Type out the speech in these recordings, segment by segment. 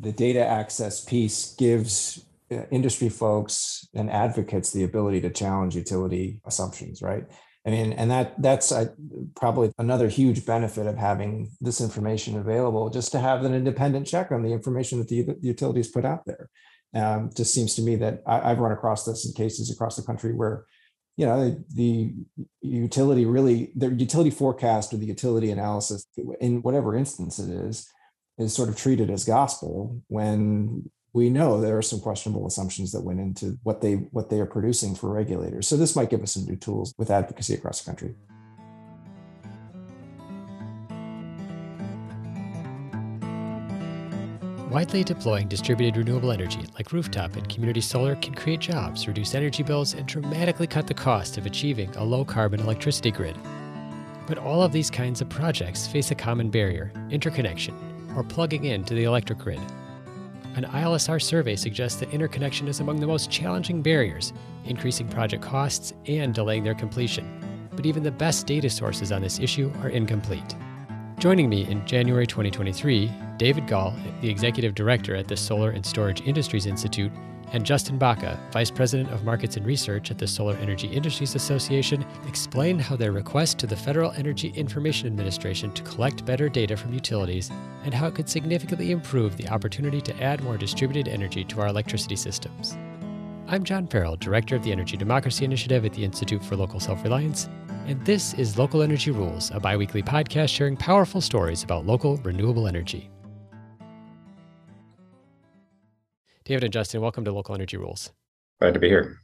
the data access piece gives uh, industry folks and advocates the ability to challenge utility assumptions, right? I mean, and that that's uh, probably another huge benefit of having this information available, just to have an independent check on the information that the, the utilities put out there. Um, just seems to me that I, have run across this in cases across the country where, you know, the, the utility really, the utility forecast or the utility analysis, in whatever instance it is, is sort of treated as gospel when we know there are some questionable assumptions that went into what they what they are producing for regulators. So this might give us some new tools with advocacy across the country. Widely deploying distributed renewable energy like rooftop and community solar can create jobs, reduce energy bills, and dramatically cut the cost of achieving a low carbon electricity grid. But all of these kinds of projects face a common barrier interconnection, or plugging into the electric grid. An ILSR survey suggests that interconnection is among the most challenging barriers, increasing project costs and delaying their completion. But even the best data sources on this issue are incomplete. Joining me in January 2023, David Gahl, the executive director at the Solar and Storage Industries Institute, and Justin Baca, Vice President of Markets and Research at the Solar Energy Industries Association, explain how their request to the Federal Energy Information Administration to collect better data from utilities and how it could significantly improve the opportunity to add more distributed energy to our electricity systems. I'm John Farrell, Director of the Energy Democracy Initiative at the Institute for Local Self Reliance, and this is Local Energy Rules, a biweekly podcast sharing powerful stories about local renewable energy. David and Justin, welcome to Local Energy Rules. Glad to be here.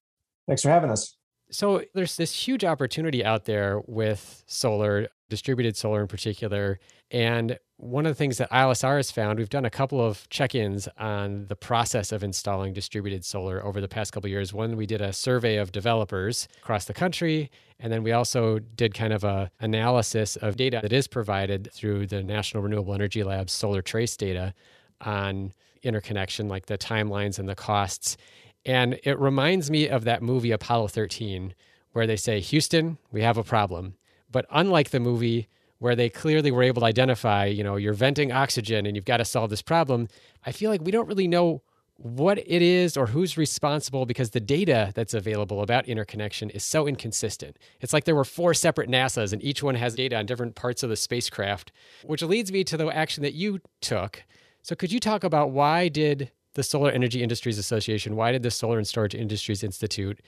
Thanks for having us. So, there's this huge opportunity out there with solar, distributed solar in particular. And one of the things that ILSR has found, we've done a couple of check ins on the process of installing distributed solar over the past couple years. One, we did a survey of developers across the country. And then we also did kind of a analysis of data that is provided through the National Renewable Energy Lab's Solar Trace data on interconnection, like the timelines and the costs. And it reminds me of that movie Apollo 13, where they say, Houston, we have a problem. But unlike the movie where they clearly were able to identify, you know, you're venting oxygen and you've got to solve this problem, I feel like we don't really know what it is or who's responsible because the data that's available about interconnection is so inconsistent. It's like there were four separate NASAs and each one has data on different parts of the spacecraft, which leads me to the action that you took so could you talk about why did the Solar Energy Industries Association, why did the Solar and Storage Industries Institute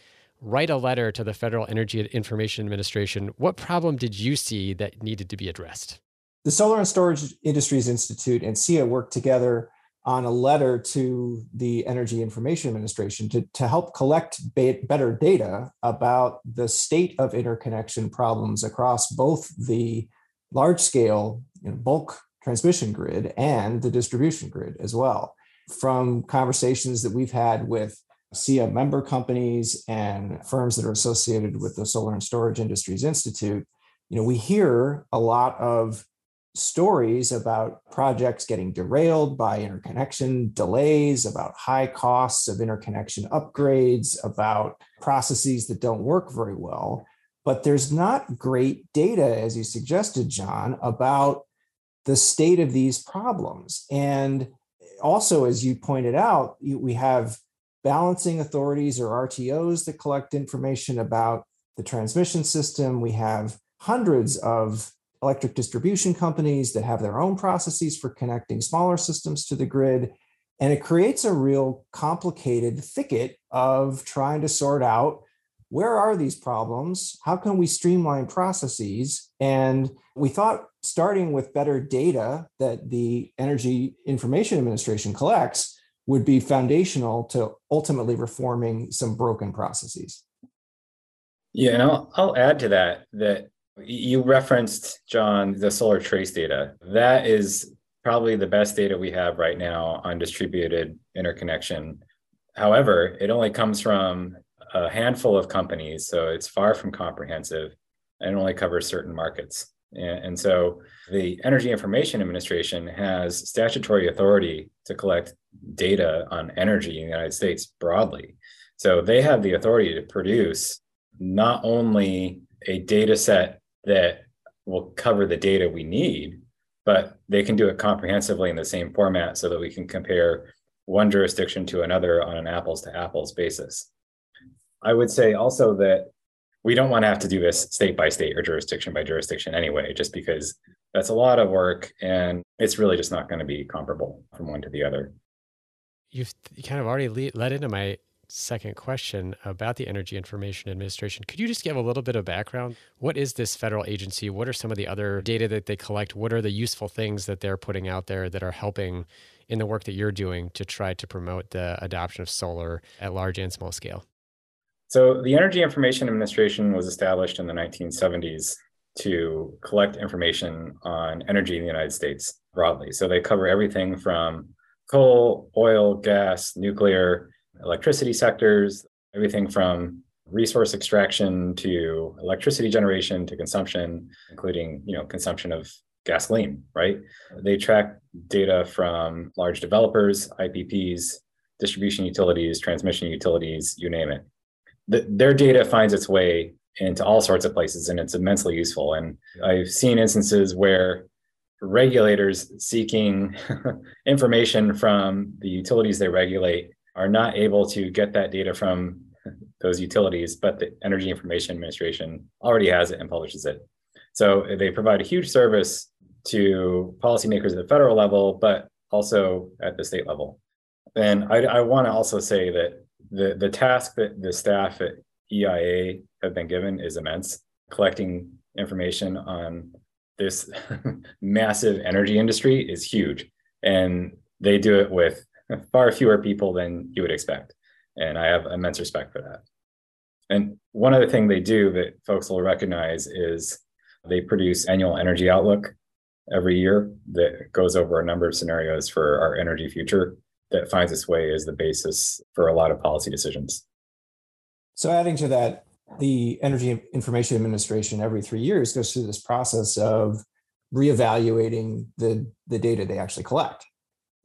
write a letter to the Federal Energy Information Administration? What problem did you see that needed to be addressed? The Solar and Storage Industries Institute and SEIA worked together on a letter to the Energy Information Administration to, to help collect ba- better data about the state of interconnection problems across both the large scale you know, bulk transmission grid and the distribution grid as well. From conversations that we've had with SEIA member companies and firms that are associated with the Solar and Storage Industries Institute, you know, we hear a lot of stories about projects getting derailed by interconnection delays, about high costs of interconnection upgrades, about processes that don't work very well. But there's not great data, as you suggested, John, about the state of these problems. And also, as you pointed out, we have balancing authorities or RTOs that collect information about the transmission system. We have hundreds of electric distribution companies that have their own processes for connecting smaller systems to the grid. And it creates a real complicated thicket of trying to sort out where are these problems? How can we streamline processes? And we thought starting with better data that the Energy Information Administration collects would be foundational to ultimately reforming some broken processes. Yeah, and I'll, I'll add to that that you referenced, John, the solar trace data. That is probably the best data we have right now on distributed interconnection. However, it only comes from a handful of companies, so it's far from comprehensive and only covers certain markets. And, so the Energy Information Administration has statutory authority to collect data on energy in the United States broadly. So they have the authority to produce not only a data set that will cover the data we need, but they can do it comprehensively in the same format so that we can compare one jurisdiction to another on an apples to apples basis. I would say also that we don't want to have to do this state by state or jurisdiction by jurisdiction anyway, just because that's a lot of work and it's really just not going to be comparable from one to the other. You've kind of already led into my second question about the Energy Information Administration. Could you just give a little bit of background? What is this federal agency? What are some of the other data that they collect? What are the useful things that they're putting out there that are helping in the work that you're doing to try to promote the adoption of solar at large and small scale? So, the Energy Information Administration was established in the 1970s to collect information on energy in the United States broadly. So, they cover everything from coal, oil, gas, nuclear, electricity sectors, everything from resource extraction to electricity generation to consumption, including you know consumption of gasoline. Right? They track data from large developers, IPPs, distribution utilities, transmission utilities, you name it. The, their data finds its way into all sorts of places, and it's immensely useful. And I've seen instances where regulators seeking information from the utilities they regulate are not able to get that data from those utilities, but the Energy Information Administration already has it and publishes it. So they provide a huge service to policymakers at the federal level, but also at the state level. And I, I want to also say that the, the task that the staff at EIA have been given is immense. Collecting information on this massive energy industry is huge. And they do it with far fewer people than you would expect. And I have immense respect for that. And one other thing they do that folks will recognize is they produce annual energy outlook every year that goes over a number of scenarios for our energy future that finds its way as the basis for a lot of policy decisions. So adding to that, the Energy Information Administration every three years goes through this process of reevaluating the, the data they actually collect.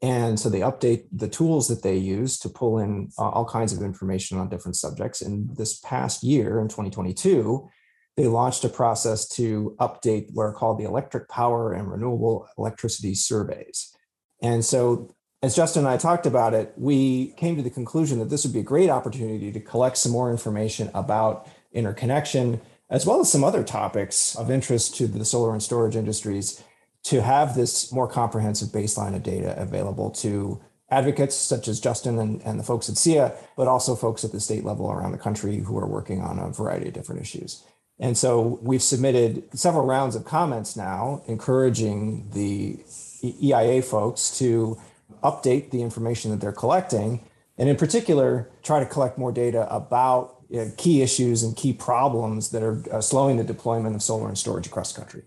And so they update the tools that they use to pull in uh, all kinds of information on different subjects. And this past year in 2022, they launched a process to update what are called the electric power and renewable electricity surveys. And so, as Justin and I talked about it, we came to the conclusion that this would be a great opportunity to collect some more information about interconnection, as well as some other topics of interest to the solar and storage industries to have this more comprehensive baseline of data available to advocates such as Justin and, and the folks at SEIA, but also folks at the state level around the country who are working on a variety of different issues. And so we've submitted several rounds of comments now, encouraging the EIA folks to update the information that they're collecting, and in particular, try to collect more data about uh, key issues and key problems that are uh, slowing the deployment of solar and storage across the country.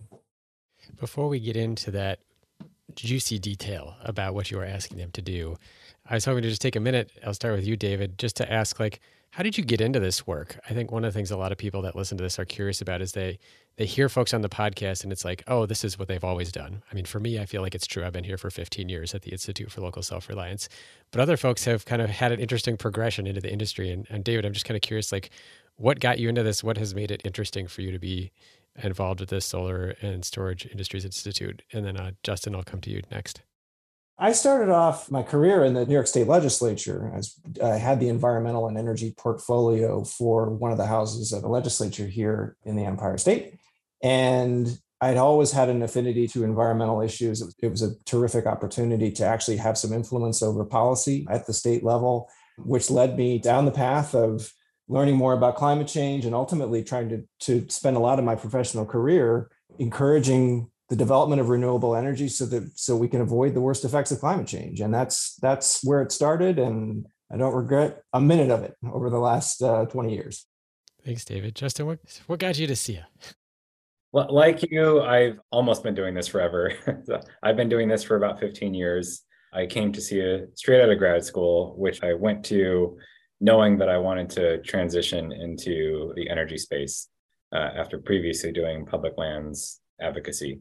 Before we get into that juicy detail about what you were asking them to do, I was hoping to just take a minute. I'll start with you, David, just to ask, like, how did you get into this work? I think one of the things a lot of people that listen to this are curious about is they they hear folks on the podcast and it's like, oh, this is what they've always done. I mean, for me, I feel like it's true. I've been here for 15 years at the Institute for Local Self Reliance, but other folks have kind of had an interesting progression into the industry. And, and David, I'm just kind of curious, like, what got you into this? What has made it interesting for you to be involved with the Solar and Storage Industries Institute. And then, uh, Justin, I'll come to you next. I started off my career in the New York State Legislature. I had the environmental and energy portfolio for one of the houses of the legislature here in the Empire State. And I'd always had an affinity to environmental issues. It was, a terrific opportunity to actually have some influence over policy at the state level, which led me down the path of learning more about climate change and ultimately trying to, to spend a lot of my professional career encouraging the development of renewable energy so that so we can avoid the worst effects of climate change. And that's that's where it started and i don't regret a minute of it over the last uh, 20 years. Thanks david. Justin what, what got you to well, like you i've almost been doing this forever i've been doing this for about 15 years i came to SEIA straight out of grad school which i went to knowing that I wanted to transition into the energy space uh, after previously doing public lands advocacy.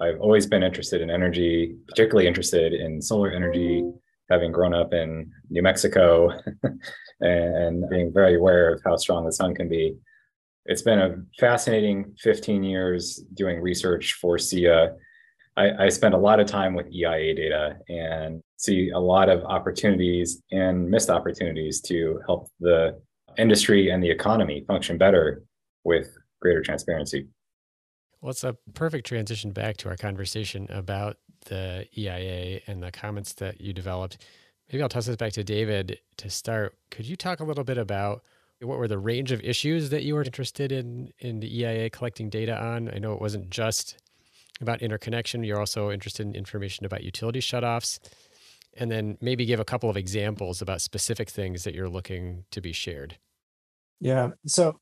I've always been interested in energy, particularly interested in solar energy, having grown up in New Mexico and being very aware of how strong the sun can be. It's been a fascinating 15 years doing research for SEIA. I, I spend a lot of time with EIA data and see a lot of opportunities and missed opportunities to help the industry and the economy function better with greater transparency. Well, it's a perfect transition back to our conversation about the EIA and the comments that you developed. Maybe I'll toss this back to David to start. Could you talk a little bit about what were the range of issues that you were interested in in the EIA collecting data on? I know it wasn't just about interconnection. You're also interested in information about utility shutoffs. And then maybe give a couple of examples about specific things that you're looking to be shared. Yeah. So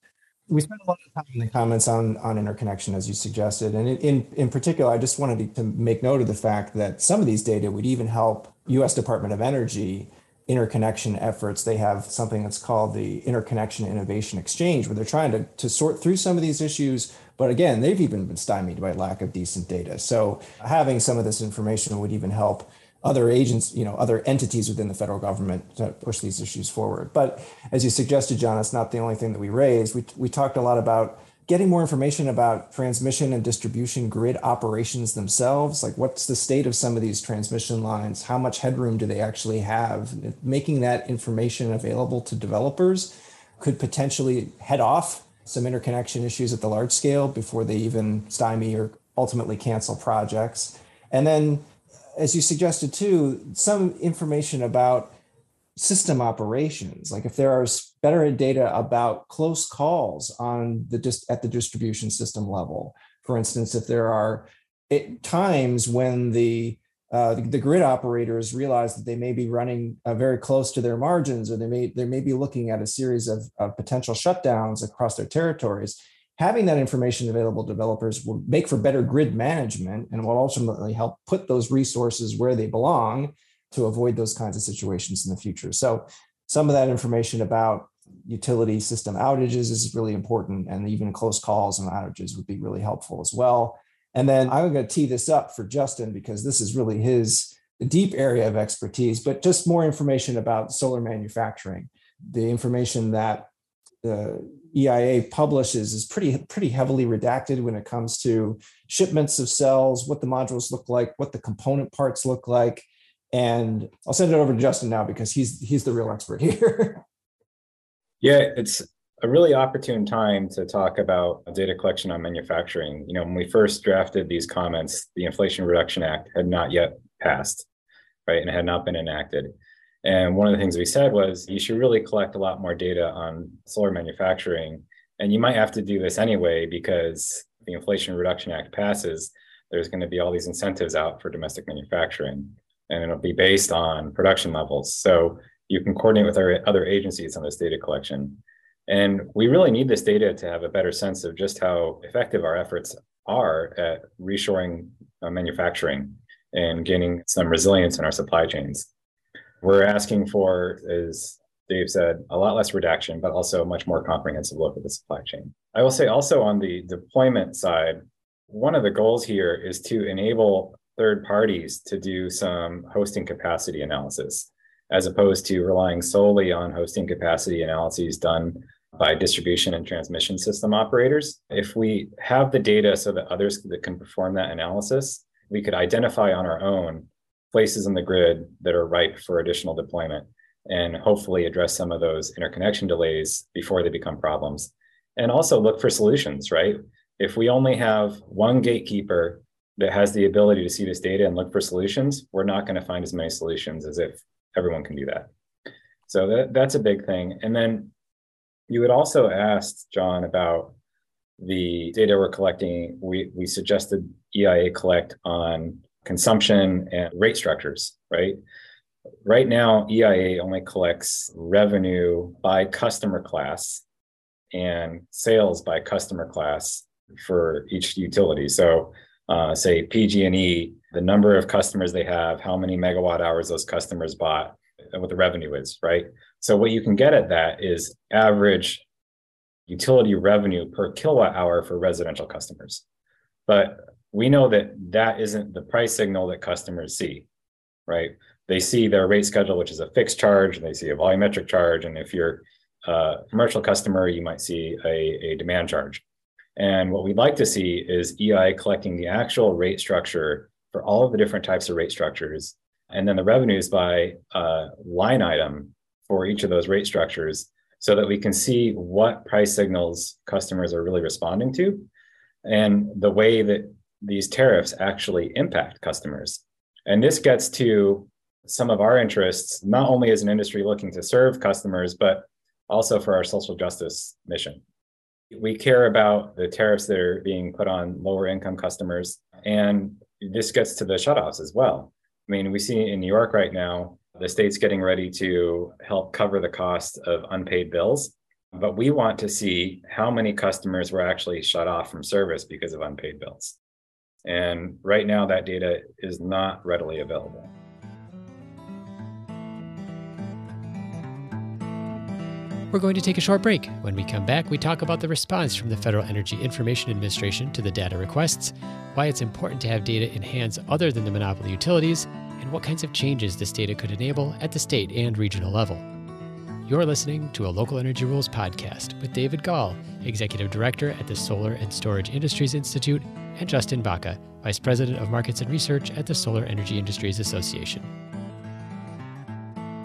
we spent a lot of time in the comments on on interconnection as you suggested and in in particular i just wanted to make note of the fact that some of these data would even help us department of energy interconnection efforts they have something that's called the interconnection innovation exchange where they're trying to, to sort through some of these issues but again they've even been stymied by lack of decent data so having some of this information would even help other agents, you know, other entities within the federal government to push these issues forward. But as you suggested, John, it's not the only thing that we raised. We, we talked a lot about getting more information about transmission and distribution grid operations themselves. Like, what's the state of some of these transmission lines? How much headroom do they actually have? Making that information available to developers could potentially head off some interconnection issues at the large scale before they even stymie or ultimately cancel projects. And then as you suggested too, some information about system operations. Like if there are better data about close calls on the just at the distribution system level. For instance, if there are times when the uh, the, the, grid operators realize that they may be running uh, very close to their margins, or they may they may be looking at a series of, of potential shutdowns across their territories having that information available to developers will make for better grid management and will ultimately help put those resources where they belong to avoid those kinds of situations in the future. So some of that information about utility system outages is really important and even close calls and outages would be really helpful as well. And then I'm going to tee this up for Justin because this is really his deep area of expertise, but just more information about solar manufacturing. The information that the EIA publishes is pretty pretty heavily redacted when it comes to shipments of cells, what the modules look like, what the component parts look like, and I'll send it over to Justin now because he's he's the real expert here. yeah, it's a really opportune time to talk about data collection on manufacturing. You know, when we first drafted these comments, the Inflation Reduction Act had not yet passed, right, and had not been enacted. And one of the things we said was you should really collect a lot more data on solar manufacturing. And you might have to do this anyway because the Inflation Reduction Act passes, there's going to be all these incentives out for domestic manufacturing, and it'll be based on production levels. So you can coordinate with our other agencies on this data collection. And we really need this data to have a better sense of just how effective our efforts are at reshoring uh, manufacturing and gaining some resilience in our supply chains we're asking for as Dave said, a lot less redaction, but also a much more comprehensive look at the supply chain. I will say also on the deployment side, one of the goals here is to enable third parties to do some hosting capacity analysis, as opposed to relying solely on hosting capacity analyses done by distribution and transmission system operators. If we have the data so that others that can perform that analysis, we could identify on our own places in the grid that are ripe for additional deployment and hopefully address some of those interconnection delays before they become problems. And also look for solutions, right? If we only have one gatekeeper that has the ability to see this data and look for solutions, we're not going to find as many solutions as if everyone can do that. So that, that's a big thing. And then you had also asked, John, about the data we're collecting. We, we suggested EIA collect on consumption and rate structures, right? Right now, EIA only collects revenue by customer class and sales by customer class for each utility. So, uh, say PG&E, the number of customers they have, how many megawatt hours those customers bought, and what the revenue is, right? So, what you can get at that is average utility revenue per kilowatt hour for residential customers. But we know that that isn't the price signal that customers see, right? They see their rate schedule, which is a fixed charge, and they see a volumetric charge. And if you're a commercial customer, you might see a, a demand charge. And what we'd like to see is EI collecting the actual rate structure for all of the different types of rate structures, and then the revenues by uh, line item for each of those rate structures so that we can see what price signals customers are really responding to and the way that these tariffs actually impact customers. And this gets to some of our interests, not only as an industry looking to serve customers, but also for our social justice mission. We care about the tariffs that are being put on lower income customers. And this gets to the shutoffs as well. I mean, we see in New York right now, the state's getting ready to help cover the cost of unpaid bills. But we want to see how many customers were actually shut off from service because of unpaid bills. And right now, that data is not readily available. We're going to take a short break. When we come back, we talk about the response from the Federal Energy Information Administration to the data requests, why it's important to have data in hands other than the monopoly utilities, and what kinds of changes this data could enable at the state and regional level. You're listening to a Local Energy Rules podcast with David Gahl, Executive Director at the Solar and Storage Industries Institute, and Justin Baca, Vice President of Markets and Research at the Solar Energy Industries Association.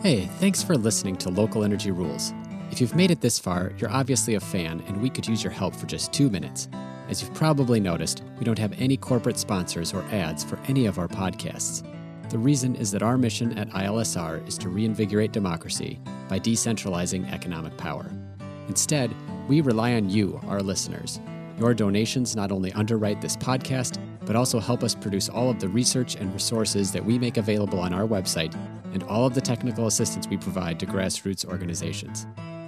Hey, thanks for listening to Local Energy Rules. If you've made it this far, you're obviously a fan, and we could use your help for just two minutes. As you've probably noticed, we don't have any corporate sponsors or ads for any of our podcasts. The reason is that our mission at ILSR is to reinvigorate democracy by decentralizing economic power. Instead, we rely on you, our listeners. Your donations not only underwrite this podcast, but also help us produce all of the research and resources that we make available on our website and all of the technical assistance we provide to grassroots organizations.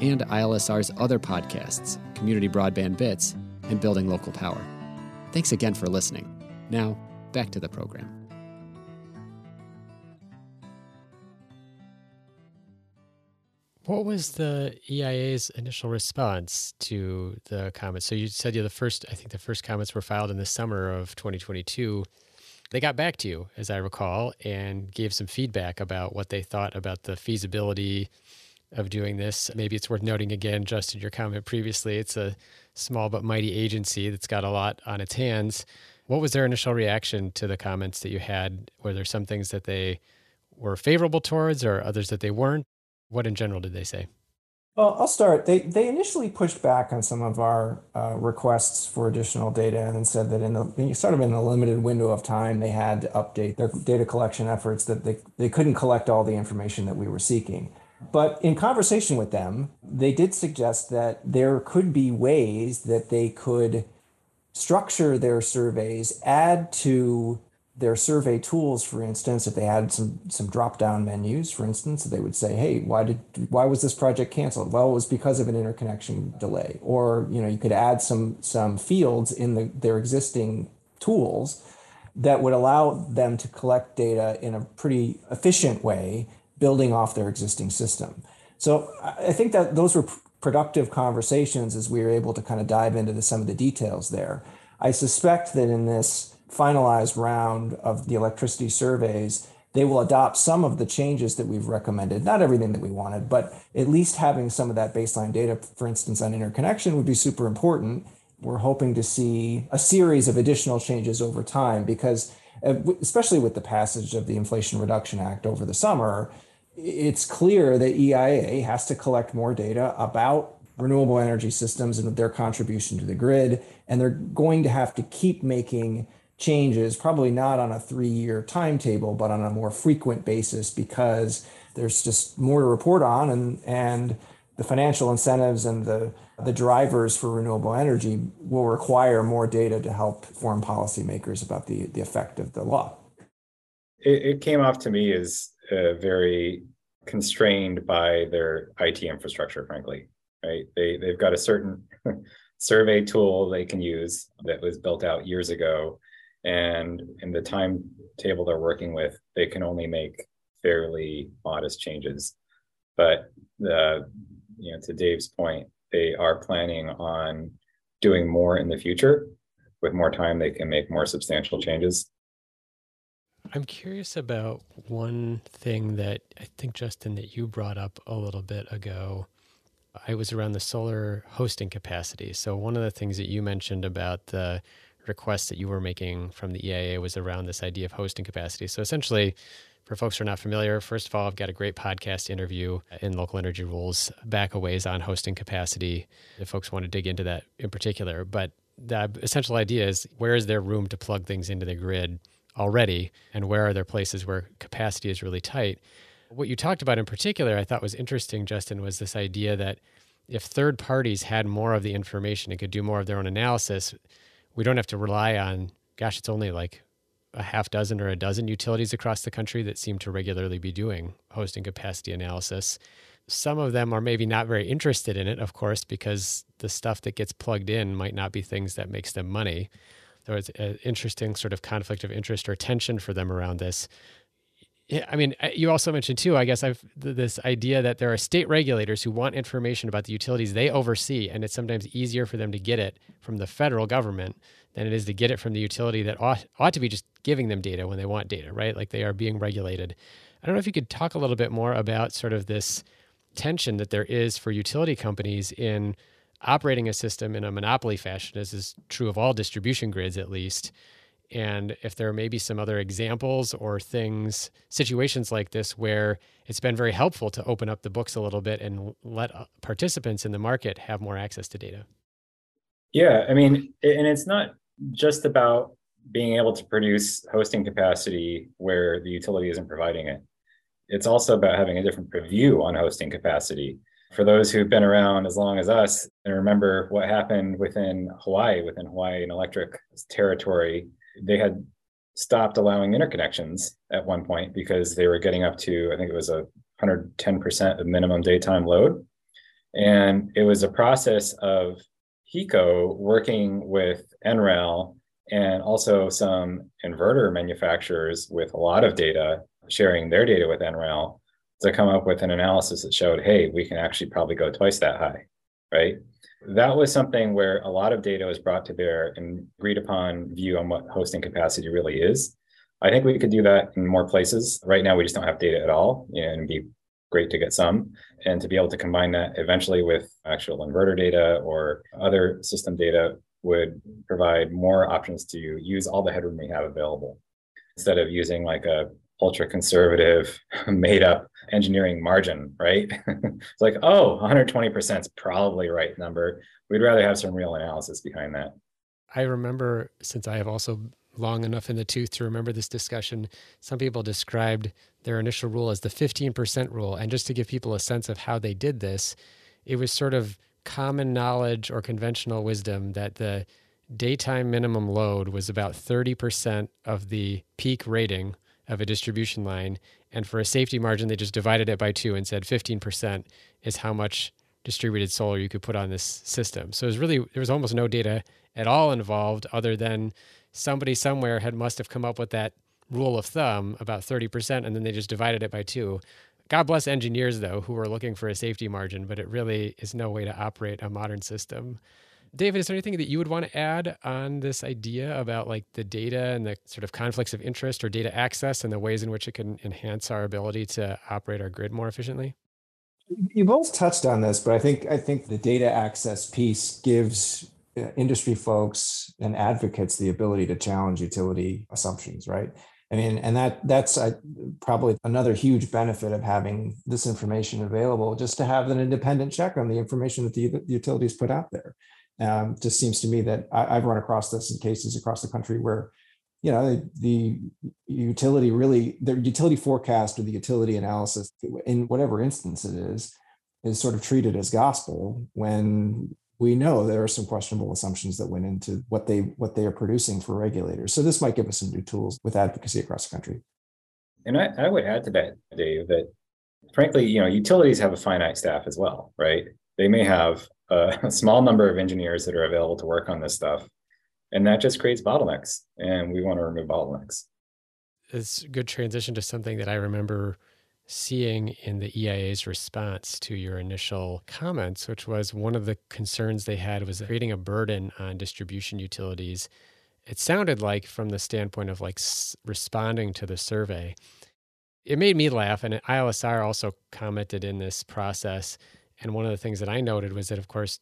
and ILSR's other podcasts, Community Broadband Bits, and Building Local Power. Thanks again for listening. Now, back to the program. What was the EIA's initial response to the comments? So you said you the first, I think the first comments were filed in the summer of 2022. They got back to you, as I recall, and gave some feedback about what they thought about the feasibility of doing this. Maybe it's worth noting again, Justin, your comment previously. It's a small but mighty agency that's got a lot on its hands. What was their initial reaction to the comments that you had? Were there some things that they were favorable towards or others that they weren't? What in general did they say? Well, I'll start. They they initially pushed back on some of our uh, requests for additional data and said that in the sort of in a limited window of time they had to update their data collection efforts that they, they couldn't collect all the information that we were seeking. But in conversation with them, they did suggest that there could be ways that they could structure their surveys, add to their survey tools, for instance, if they had some some drop down menus, for instance, they would say, "Hey, why did why was this project canceled?" Well, it was because of an interconnection delay. Or you know, you could add some some fields in the, their existing tools that would allow them to collect data in a pretty efficient way, building off their existing system. So I think that those were productive conversations as we were able to kind of dive into the, some of the details there. I suspect that in this finalized round of the electricity surveys, they will adopt some of the changes that we've recommended, not everything that we wanted, but at least having some of that baseline data, for instance, on interconnection would be super important. We're hoping to see a series of additional changes over time because, uh, especially with the passage of the Inflation Reduction Act over the summer, it's clear that EIA has to collect more data about renewable energy systems and their contribution to the grid. And they're going to have to keep making changes, probably not on a three year timetable, but on a more frequent basis because there's just more to report on and, and the financial incentives and the, the drivers for renewable energy will require more data to help form policymakers about the, the effect of the law. It, it came off to me as uh, very constrained by their IT infrastructure, frankly. Right? They they've got a certain survey tool they can use that was built out years ago, And in the timetable they're working with, they can only make fairly modest changes. But the, you know, to Dave's point, they are planning on doing more in the future. With more time, they can make more substantial changes. I'm curious about one thing that I think, Justin, that you brought up a little bit ago. I was around the solar hosting capacity. So, one of the things that you mentioned about the requests that you were making from the EIA was around this idea of hosting capacity. So, essentially, for folks who are not familiar, first of all, I've got a great podcast interview in Local Energy Rules back a ways on hosting capacity if folks want to dig into that in particular. But the essential idea is where is there room to plug things into the grid already, and where are there places where capacity is really tight? What you talked about in particular, I thought was interesting, Justin, was this idea that if third parties had more of the information and could do more of their own analysis, we don't have to rely on, gosh, it's only like a half dozen or a dozen utilities across the country that seem to regularly be doing hosting capacity analysis. Some of them are maybe not very interested in it, of course, because the stuff that gets plugged in might not be things that makes them money. There was an interesting sort of conflict of interest or tension for them around this. I mean, you also mentioned too, I guess I've this idea that there are state regulators who want information about the utilities they oversee, and it's sometimes easier for them to get it from the federal government than it is to get it from the utility that ought, ought to be just giving them data when they want data, right? Like they are being regulated. I don't know if you could talk a little bit more about sort of this tension that there is for utility companies in operating a system in a monopoly fashion, as is true of all distribution grids at least. And if there are maybe some other examples or things, situations like this where it's been very helpful to open up the books a little bit and let uh, participants in the market have more access to data. Yeah, I mean, and it's not just about being able to produce hosting capacity where the utility isn't providing it. It's also about having a different view on hosting capacity. For those who've been around as long as us and remember what happened within Hawaii, within Hawaiian Electric territory, they had stopped allowing interconnections at one point because they were getting up to, I think it was a 110% of minimum daytime load. And it was a process of HECO working with NREL and also some inverter manufacturers with a lot of data sharing their data with NREL to come up with an analysis that showed, hey, we can actually probably go twice that high, right? That was something where a lot of data was brought to bear and agreed upon view on what hosting capacity really is. I think we could do that in more places. Right now, we just don't have data at all, and it'd be great to get some. And to be able to combine that eventually with actual inverter data or other system data would provide more options to use all the headroom we have available instead of using like a ultra conservative made up engineering margin right? It's like oh 120% is probably right number. We'd rather have some real analysis behind that. I remember since i have also long enough in the tooth to remember this discussion some people described their initial rule as the 15% rule. And just to give people a sense of how they did this it was sort of common knowledge or conventional wisdom that the daytime minimum load was about 30% of the peak rating of a distribution line. And for a safety margin, they just divided it by two and said 15% is how much distributed solar you could put on this system. So it was really, there was almost no data at all involved other than somebody somewhere had must have come up with that rule of thumb about 30%, and then they just divided it by two. God bless engineers, though, who are looking for a safety margin, but it really is no way to operate a modern system. David, is there anything that you would want to add on this idea about like the data and the sort of conflicts of interest or data access and the ways in which it can enhance our ability to operate our grid more efficiently? You both touched on this, but I think I think the data access piece gives uh, industry folks and advocates the ability to challenge utility assumptions, right? I mean, and that that's uh, probably another huge benefit of having this information available, just to have an independent check on the information that the, the utilities put out there. Um, just seems to me that I, have run across this in cases across the country where, you know, the, the utility really, the utility forecast or the utility analysis, in whatever instance it is, is sort of treated as gospel when we know there are some questionable assumptions that went into what they what they are producing for regulators. So this might give us some new tools with advocacy across the country. And I, I would add to that, Dave, that frankly, you know, utilities have a finite staff as well, right? They may have a, small number of engineers that are available to work on this stuff. And that just creates bottlenecks. And we want to remove bottlenecks. It's a good transition to something that I remember seeing in the EIA's response to your initial comments, which was one of the concerns they had was creating a burden on distribution utilities. It sounded like, from the standpoint of like responding to the survey, it made me laugh. And ILSR also commented in this process. And one of the things that I noted was that, of course,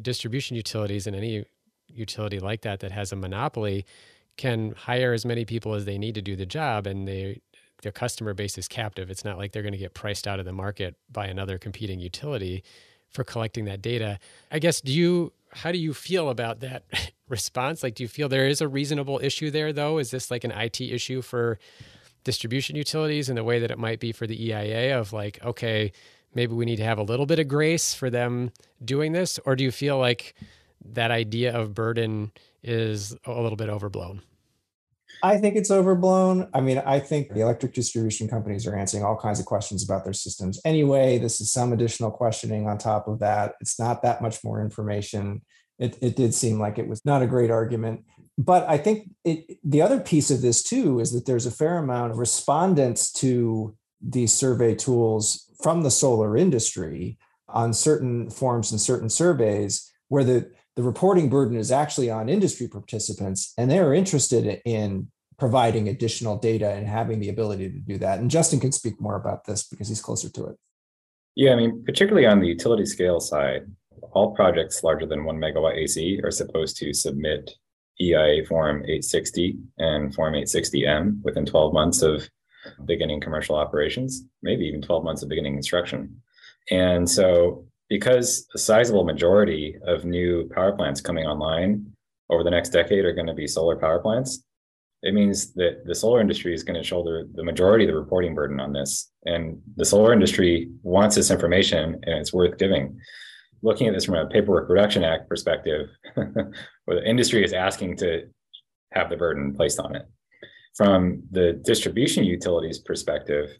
distribution utilities and any utility like that that has a monopoly can hire as many people as they need to do the job and they their customer base is captive. It's not like they're going to get priced out of the market by another competing utility for collecting that data. I guess do you how do you feel about that response? Like do you feel there is a reasonable issue there though? Is this like an IT issue for distribution utilities in the way that it might be for the EIA of like okay, maybe we need to have a little bit of grace for them doing this or do you feel like that idea of burden is a little bit overblown? I think it's overblown. I mean, I think the electric distribution companies are answering all kinds of questions about their systems anyway. This is some additional questioning on top of that. It's not that much more information. It, it did seem like it was not a great argument. But I think it, the other piece of this too is that there's a fair amount of respondents to these survey tools from the solar industry on certain forms and certain surveys where the the reporting burden is actually on industry participants and they're interested in providing additional data and having the ability to do that. And justin can speak more about this because he's closer to it. Yeah i mean particularly on the utility scale side all projects larger than one megawatt ac are supposed to submit eia form 860 and form 860m within 12 months of beginning commercial operations maybe even 12 months of beginning construction and so because a sizable majority of new power plants coming online over the next decade are going to be solar power plants, it means that the solar industry is going to shoulder the majority of the reporting burden on this. And the solar industry wants this information and it's worth giving. Looking at this from a Paperwork Reduction Act perspective, where the industry is asking to have the burden placed on it. From the distribution utilities perspective,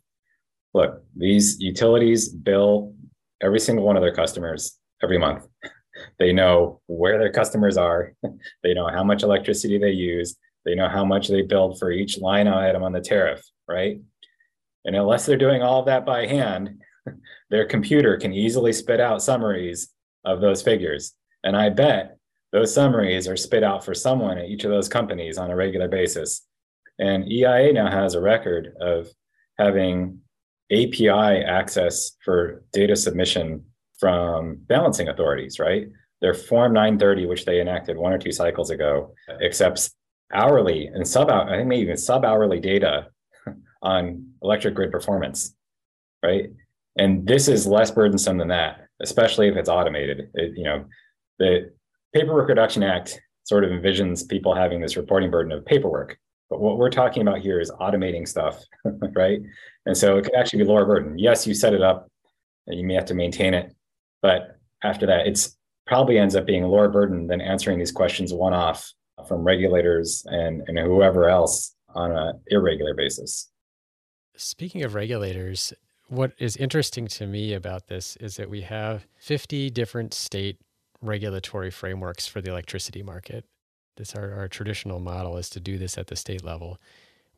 look, these utilities bill every single one of their customers every month. They know where their customers are. They know how much electricity they use. They know how much they billed for each line item on the tariff, right? And unless they're doing all of that by hand, their computer can easily spit out summaries of those figures. And I bet those summaries are spit out for someone at each of those companies on a regular basis. And EIA now has a record of having API access for data submission from balancing authorities, right? Their Form 930, which they enacted one or two cycles ago, accepts hourly and sub I think maybe even sub hourly data on electric grid performance, right? And this is less burdensome than that, especially if it's automated. It, you know, the Paperwork Reduction Act sort of envisions people having this reporting burden of paperwork. But what we're talking about here is automating stuff, right? And so it could actually be lower burden. Yes, you set it up and you may have to maintain it. But after that, it's probably ends up being lower burden than answering these questions one off from regulators and, and whoever else on an irregular basis. Speaking of regulators, what is interesting to me about this is that we have 50 different state regulatory frameworks for the electricity market. This our, our traditional model is to do this at the state level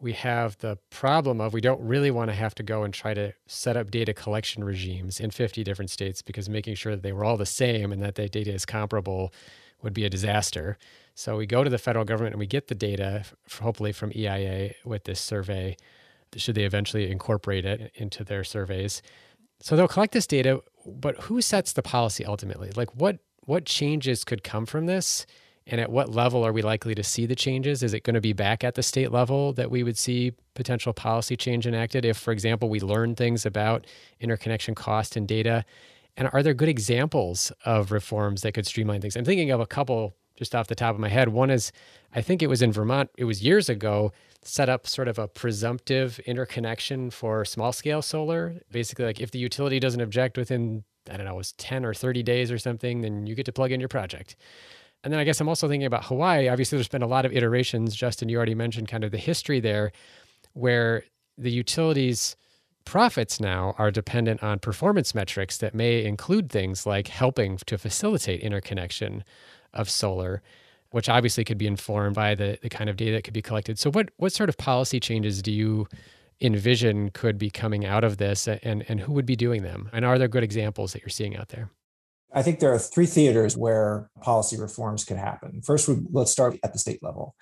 we have the problem of we don't really want to have to go and try to set up data collection regimes in 50 different states because making sure that they were all the same and that the data is comparable would be a disaster. So we go to the federal government and we get the data, hopefully from EIA with this survey, should they eventually incorporate it into their surveys. So they'll collect this data, but who sets the policy ultimately? Like what what changes could come from this? And at what level are we likely to see the changes? Is it going to be back at the state level that we would see potential policy change enacted if, for example, we learn things about interconnection cost and data? And are there good examples of reforms that could streamline things? I'm thinking of a couple just off the top of my head. One is, I think it was in Vermont, it was years ago, set up sort of a presumptive interconnection for small scale solar. Basically, like if the utility doesn't object within, I don't know, it was 10 or 30 days or something, then you get to plug in your project. And then I guess I'm also thinking about Hawaii. Obviously, there's been a lot of iterations. Justin, you already mentioned kind of the history there, where the utilities' profits now are dependent on performance metrics that may include things like helping to facilitate interconnection of solar. which obviously could be informed by the, the kind of data that could be collected. So, what, what sort of policy changes do you envision could be coming out of this, and, and who would be doing them? And are there good examples that you're seeing out there? I think there are three theaters where policy reforms could happen. First, let's start at the state level.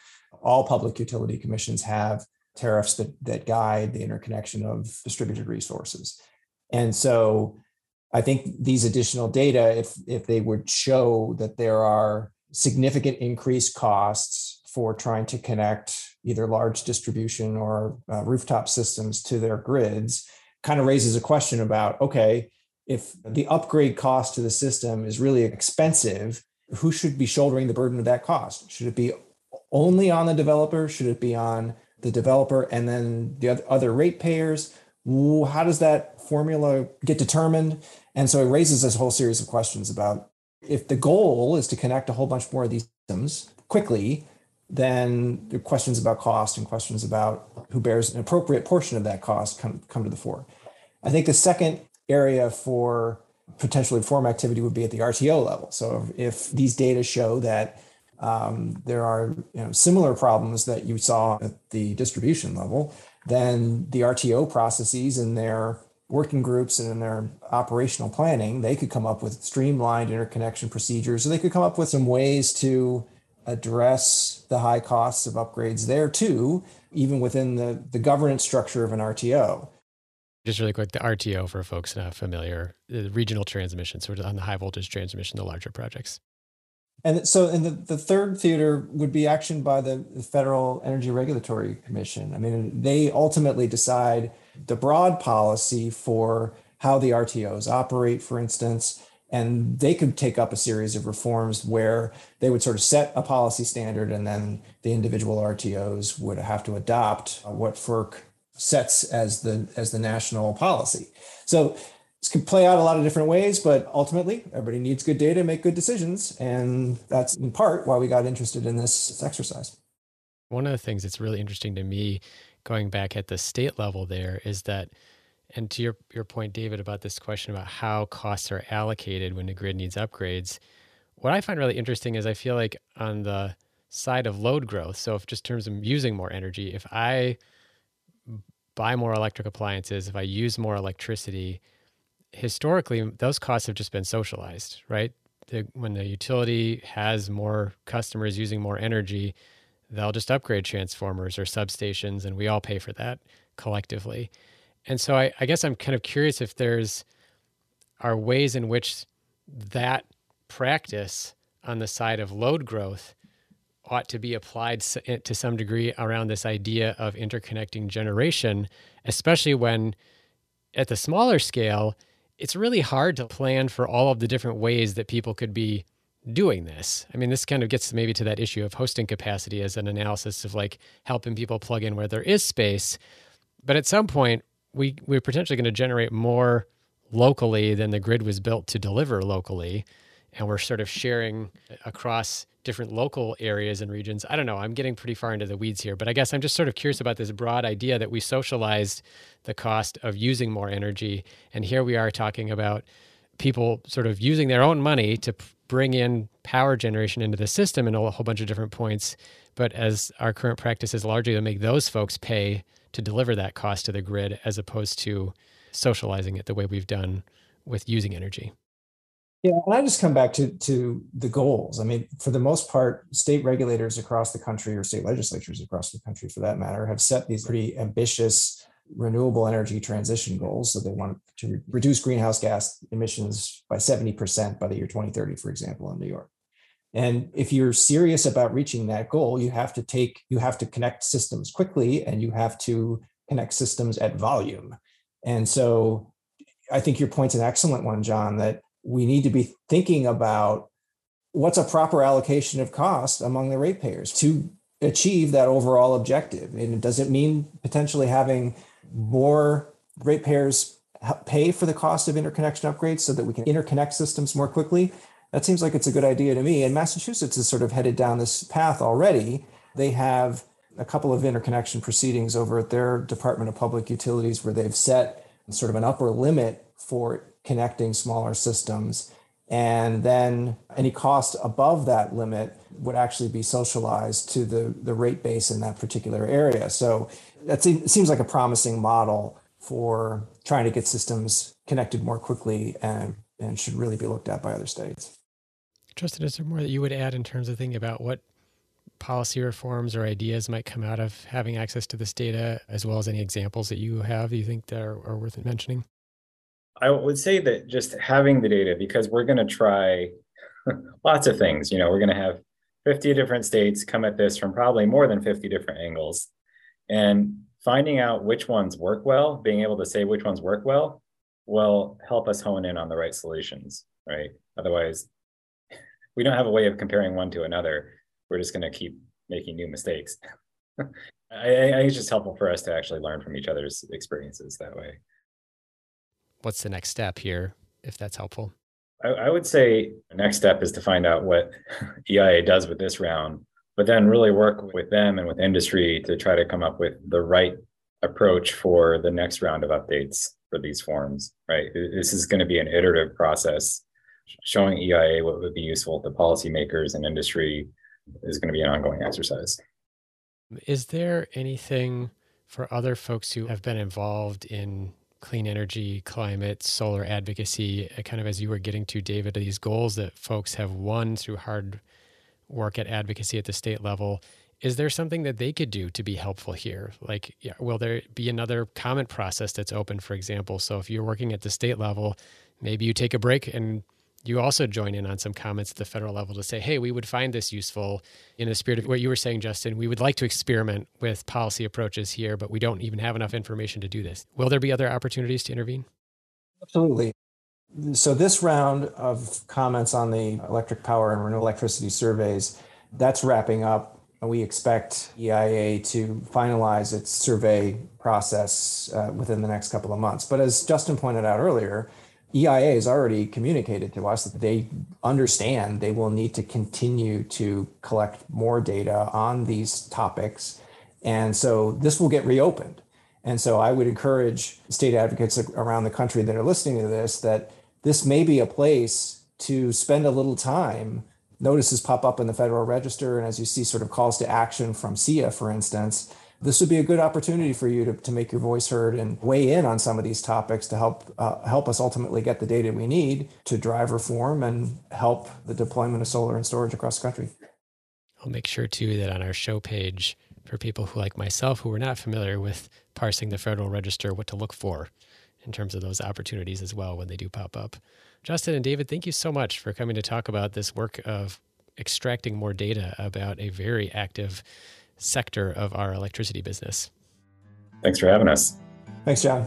All public utility commissions have tariffs that, that guide the interconnection of distributed resources. And so I think these additional data, if, if they would show that there are significant increased costs for trying to connect either large distribution or uh, rooftop systems to their grids, kind of raises a question about okay, if the upgrade cost to the system is really expensive, who should be shouldering the burden of that cost? Should it be only on the developer? Should it be on the developer and then the other ratepayers? How does that formula get determined? And so it raises this whole series of questions about if the goal is to connect a whole bunch more of these systems quickly, then the questions about cost and questions about who bears an appropriate portion of that cost come, come to the fore. I think the second area for potentially reform activity would be at the RTO level. So if these data show that um, there are you know, similar problems that you saw at the distribution level, then the RTO processes and their working groups and in their operational planning, they could come up with streamlined interconnection procedures. So they could come up with some ways to address the high costs of upgrades there too, even within the, the governance structure of an RTO. Just really quick, the RTO for folks not familiar, the regional transmission, sort of on the high voltage transmission, the larger projects. And so, and the, the third theater would be action by the Federal Energy Regulatory Commission. I mean, they ultimately decide the broad policy for how the RTOs operate, for instance, and they could take up a series of reforms where they would sort of set a policy standard and then the individual RTOs would have to adopt what FERC sets as the as the national policy. So this can play out a lot of different ways, but ultimately everybody needs good data to make good decisions. And that's in part why we got interested in this exercise. One of the things that's really interesting to me going back at the state level there is that and to your, your point, David, about this question about how costs are allocated when the grid needs upgrades, what I find really interesting is I feel like on the side of load growth, so if just terms of using more energy, if I buy more electric appliances, if I use more electricity, historically those costs have just been socialized, right? The, when the utility has more customers using more energy, they'll just upgrade transformers or substations, and we all pay for that collectively. And so I, I guess I'm kind of curious if there's are ways in which that practice on the side of load growth ought to be applied eh, to some degree around this idea of interconnecting generation, especially when at the smaller scale, it's really hard to plan for all of the different ways that people could be doing this. I mean, this kind of gets maybe to that issue of hosting capacity as an analysis of like helping people plug in where there is space. But at some point, we we're potentially going to generate more locally than the grid was built to deliver locally, and we're sort of sharing across different local areas and regions. I don't know. I'm getting pretty far into the weeds here, but I guess I'm just sort of curious about this broad idea that we socialized the cost of using more energy, and here we are talking about people sort of using their own money to bring in power generation into the system in a whole bunch of different points. But as our current practice is largely to make those folks pay to deliver that cost to the grid as opposed to socializing it the way we've done with using energy. Yeah, and I just come back to to the goals. I mean, for the most part, state regulators across the country, or state legislatures across the country, for that matter, have set these pretty ambitious renewable energy transition goals. So they want to reduce greenhouse gas emissions by 70% by the year 2030, for example, in New York. And if you're serious about reaching that goal, you have to take, you have to connect systems quickly and you have to connect systems at volume. And so I think your point's an excellent one, John, that we need to be thinking about what's a proper allocation of cost among the ratepayers to achieve that overall objective. And does it mean potentially having more ratepayers pay for the cost of interconnection upgrades so that we can interconnect systems more quickly? That seems like it's a good idea to me. And Massachusetts is sort of headed down this path already. They have a couple of interconnection proceedings over at their Department of Public Utilities where they've set sort of an upper limit for connecting smaller systems. And then any cost above that limit would actually be socialized to the, the rate base in that particular area. So that seems like a promising model for trying to get systems connected more quickly and, and should really be looked at by other states. Justin, is there more that you would add in terms of thinking about what policy reforms or ideas might come out of having access to this data, as well as any examples that you have you think that are, are worth mentioning? I would say that just having the data, because we're going to try lots of things. You know, we're going to have 50 different states come at this from probably more than 50 different angles. And finding out which ones work well, being able to say which ones work well, will help us hone in on the right solutions, right? Otherwise, we don't have a way of comparing one to another. We're just going to keep making new mistakes. I, I think it's just helpful for us to actually learn from each other's experiences that way. What's the next step here, if that's helpful? I, I would say the next step is to find out what EIA does with this round, but then really work with them and with industry to try to come up with the right approach for the next round of updates for these forms, right? This is going to be an iterative process. Showing EIA what would be useful to policymakers and industry is going to be an ongoing exercise. Is there anything for other folks who have been involved in clean energy, climate, solar advocacy, uh, kind of as you were getting to, David, these goals that folks have won through hard work at advocacy at the state level. Is there something that they could do to be helpful here? Like, yeah, will there be another comment process that's open, for example? So if you're working at the state level, maybe you take a break and you also join in on some comments at the federal level to say, hey, we would find this useful in the spirit of what you were saying, Justin. We would like to experiment with policy approaches here, but we don't even have enough information to do this. Will there be other opportunities to intervene? Absolutely. So, this round of comments on the electric power and renewable electricity surveys, that's wrapping up. We expect EIA to finalize its survey process uh, within the next couple of months. But as Justin pointed out earlier, EIA has already communicated to us that they understand they will need to continue to collect more data on these topics. And so this will get reopened. And so I would encourage state advocates around the country that are listening to this that this may be a place to spend a little time. Notices pop up in the Federal Register, and as you see, sort of calls to action from SEIA, for instance, this would be a good opportunity for you to, to make your voice heard and weigh in on some of these topics to help uh, help us ultimately get the data we need to drive reform and help the deployment of solar and storage across the country. I'll make sure too that on our show page for people who like myself who are not familiar with parsing the Federal Register, what to look for in terms of those opportunities as well when they do pop up. Justin and David, thank you so much for coming to talk about this work of extracting more data about a very active sector of our electricity business. Thanks for having us. Thanks, John.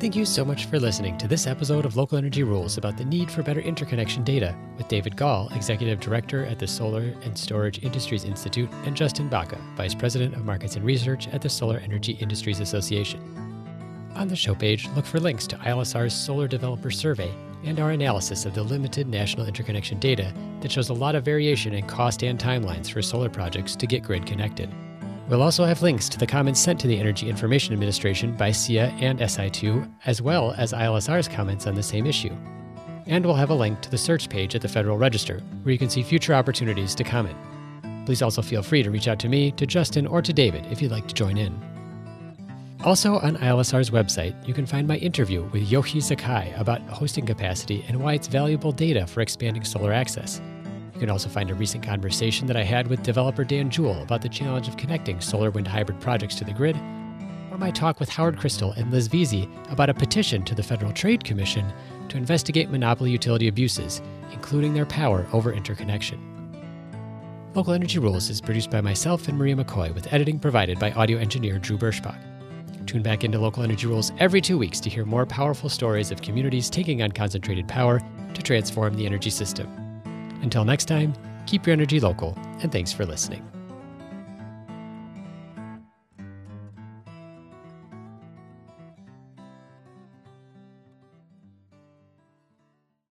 Thank you so much for listening to this episode of Local Energy Rules about the need for better interconnection data with David Gahl, Executive Director at the Solar and Storage Industries Institute, and Justin Baca, Vice President of Markets and Research at the Solar Energy Industries Association. On the show page, look for links to ILSR's Solar Developer Survey and our analysis of the limited national interconnection data that shows a lot of variation in cost and timelines for solar projects to get grid connected. We'll also have links to the comments sent to the Energy Information Administration by SEIA and SI2, as well as ILSR's comments on the same issue. And we'll have a link to the search page at the Federal Register, where you can see future opportunities to comment. Please also feel free to reach out to me, to Justin, or to David if you'd like to join in. Also, on ILSR's website, you can find my interview with Yochi Zakai about hosting capacity and why it's valuable data for expanding solar access. You can also find a recent conversation that I had with developer Dan Jewell about the challenge of connecting solar wind hybrid projects to the grid, or my talk with Howard Crystal and Liz Veazey about a petition to the Federal Trade Commission to investigate monopoly utility abuses, including their power over interconnection. Local Energy Rules is produced by myself and Maria McCoy with editing provided by audio engineer Drew Berschbach. Tune back into Local Energy Rules every two weeks to hear more powerful stories of communities taking on concentrated power to transform the energy system. Until next time, keep your energy local, and thanks for listening.